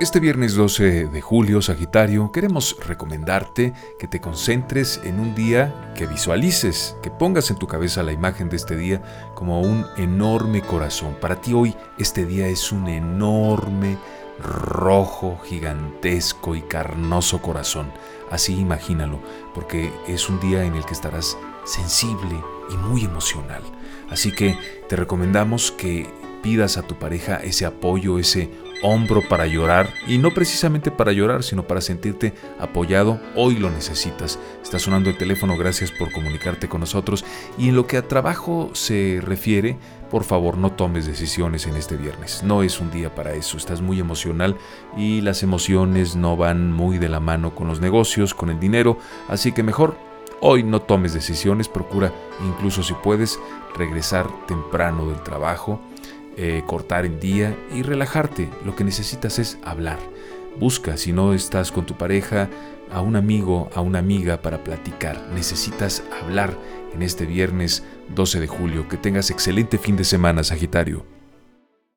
Este viernes 12 de julio, Sagitario, queremos recomendarte que te concentres en un día, que visualices, que pongas en tu cabeza la imagen de este día como un enorme corazón. Para ti hoy este día es un enorme, rojo, gigantesco y carnoso corazón. Así imagínalo, porque es un día en el que estarás sensible y muy emocional. Así que te recomendamos que pidas a tu pareja ese apoyo, ese hombro para llorar, y no precisamente para llorar, sino para sentirte apoyado, hoy lo necesitas. Está sonando el teléfono, gracias por comunicarte con nosotros. Y en lo que a trabajo se refiere, por favor no tomes decisiones en este viernes. No es un día para eso, estás muy emocional y las emociones no van muy de la mano con los negocios, con el dinero, así que mejor Hoy no tomes decisiones, procura incluso si puedes regresar temprano del trabajo, eh, cortar el día y relajarte. Lo que necesitas es hablar. Busca, si no estás con tu pareja, a un amigo, a una amiga para platicar. Necesitas hablar en este viernes 12 de julio. Que tengas excelente fin de semana, Sagitario.